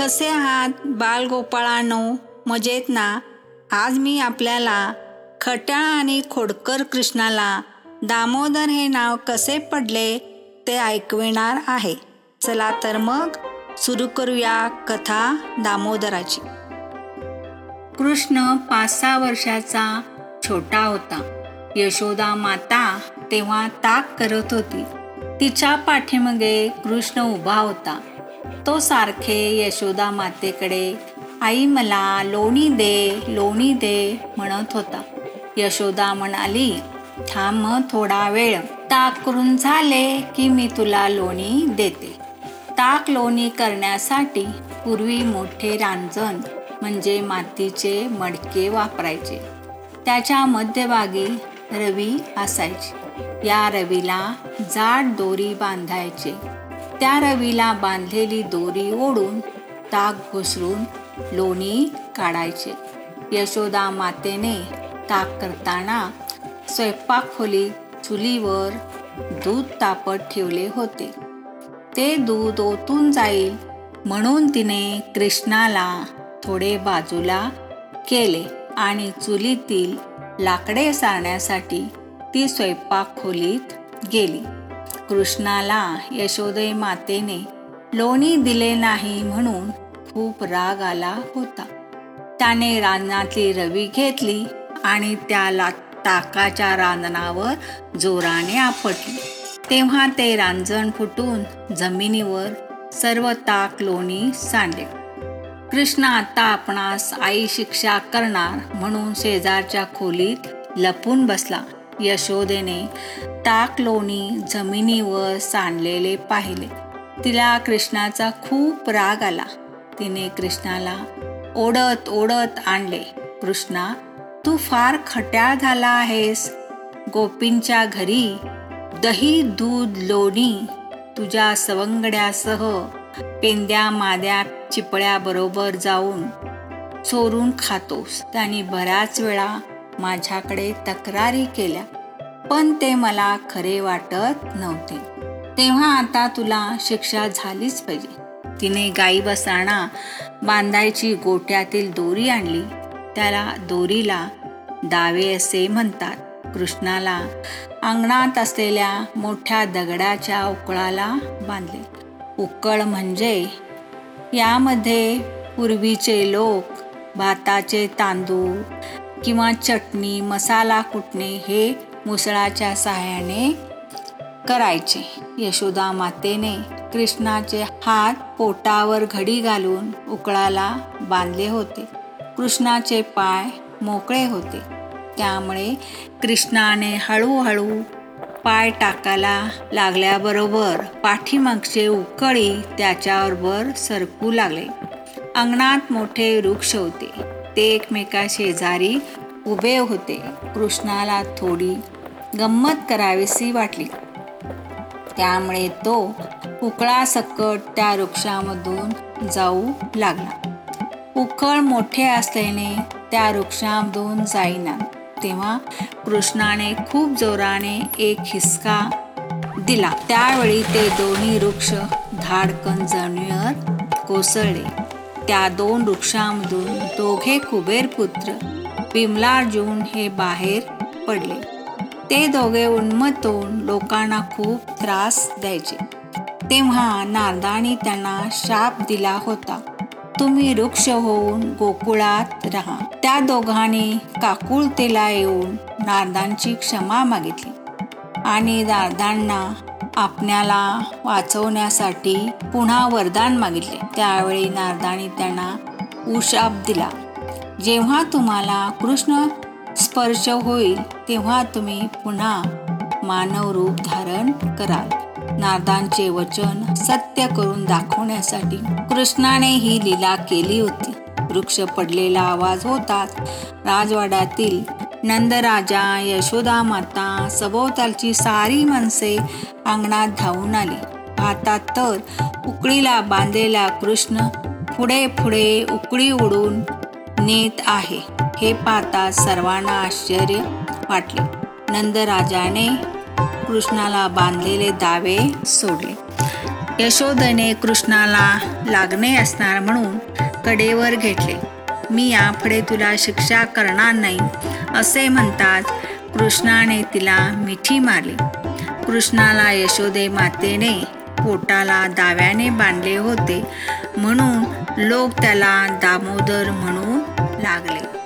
कसे आहात बालगोपाळानो? मजेत ना? आज मी आपल्याला खट्याळ आणि खोडकर कृष्णाला दामोदर हे नाव कसे पडले ते ऐकविणार आहे. चला तर मग सुरू करूया कथा दामोदराची. कृष्ण पाच सहा वर्षाचा छोटा होता. यशोदा माता तेव्हा ताक करत होती. तिच्या पाठीमागे कृष्ण उभा होता. तो सारखे यशोदा मातेकडे आई मला लोणी दे लोणी दे म्हणत होता. यशोदा म्हणाली थांब थोडा वेळ. ताक करून झाले की मी तुला लोणी देते. ताक लोणी करण्यासाठी पूर्वी मोठे रांजण म्हणजे मातीचे मडके वापरायचे. त्याच्या मध्यभागी रवी असायची. या रवीला जाड दोरी बांधायचे. त्या रवीला बांधलेली दोरी ओढून ताक घुसरून लोणी काढायचे. यशोदा मातेने ताक करताना स्वयंपाक खोलीत चुलीवर दूध तापत ठेवले होते. ते दूध ओतून जाईल म्हणून तिने कृष्णाला थोडे बाजूला केले आणि चुलीतील लाकडे सारण्यासाठी ती स्वयंपाक खोलीत गेली. कृष्णाला यशोदय मातेने लोणी दिले नाही म्हणून खूप राग आला होता. त्याने रानातली रवी घेतली आणि त्याला ताकाच्या रांजणावर जोराने आपटली. तेव्हा ते रांजण फुटून जमिनीवर सर्व ताक लोणी सांडले. कृष्ण आता आपणास आई शिक्षा करणार म्हणून शेजारच्या खोलीत लपून बसला. यशोदेने ताक लोणी जमिनीवर सांडलेले पाहिले. तिला कृष्णाचा खूप राग आला. तिने कृष्णाला ओढत ओढत आणले. कृष्णा तू फार खट्याळ झाला आहेस. गोपींच्या घरी दही दूध लोणी तुझ्या सवंगड्यासह पेंद्या माद्या चिपळ्याबरोबर जाऊन चोरून खातोस त्यांनी बऱ्याच वेळा माझ्याकडे तक्रारी केल्या. पण ते मला खरे वाटत नव्हते. तेव्हा आता तुला शिक्षा झालीच पाहिजे. तिने गाई बसाणा बांधायची गोट्यातील दोरी आणली. त्याला दोरीला दावे असे म्हणतात. कृष्णाला अंगणात असलेल्या मोठ्या दगडाच्या उकळाला बांधले. उकळ म्हणजे यामध्ये पूर्वीचे लोक भाताचे तांदूळ किंवा चटणी मसाला कुटणे हे मुसळाच्या सहाय्याने करायचे. यशोदा मातेने कृष्णाचे हात पोटावर घडी घालून उकळाला बांधले होते. कृष्णाचे पाय मोकळे होते. त्यामुळे कृष्णाने हळूहळू पाय टाकायला लागल्याबरोबर पाठीमागचे उकळी त्याच्याबरोबर सरकू लागले. अंगणात मोठे वृक्ष होते. ते एकमेका शेजारी उभे होते. कृष्णाला थोडी गंमत करावीसी वाटली. त्यामुळे तो उकळा सकट त्या वृक्षामधून जाऊ लागला. उकळ मोठे असल्याने त्या वृक्षामधून जाईना. तेव्हा कृष्णाने खूप जोराने एक हिसका दिला. त्यावेळी ते दोन्ही वृक्ष धाडकन जमिनीवर कोसळले. त्या दोन वृक्षांमधून दोघे कुबेर पुत्र विमलार्जुन हे बाहेर पडले. ते दोघे उन्मतून लोकांना खूप त्रास द्यायचे. तेव्हा नारदानी त्यांना शाप दिला होता. तुम्ही वृक्ष होऊन गोकुळात राहा. त्या दोघांनी काकुळतेला येऊन नारदांची क्षमा मागितली. आणि नारदांना आपल्याला वाचवण्यासाठी पुन्हा वरदान मागितले. त्यावेळी नारदानी त्यांना उशाप दिला. जेव्हा तुम्हाला कृष्ण स्पर्श होईल तेव्हा तुम्ही पुन्हा मानव रूप धारण कराल. नारदांचे वचन सत्य करून दाखवण्यासाठी कृष्णाने ही लीला केली होती. वृक्ष पडलेला आवाज होताच. राजवाड्यातील नंदराजा यशोदा माता सभोवतालची सारी माणसे अंगणात धावून आली. आता तर उकळीला बांधलेला कृष्ण पुढे पुढे उकळी उडून नेत आहे. हे पाहता सर्वांना आश्चर्य वाटले. नंदराजाने कृष्णाला बांधलेले दावे सोडले. यशोदेने कृष्णाला लागणे असणार म्हणून कडेवर घेतले. मी यापुढे तुला शिक्षा करणार नाही असे म्हणतात कृष्णाने तिला मिठी मारली. कृष्णाला यशोदे मातेने पोटाला दाव्याने बांधले होते म्हणून लोक त्याला दामोदर म्हणून लागले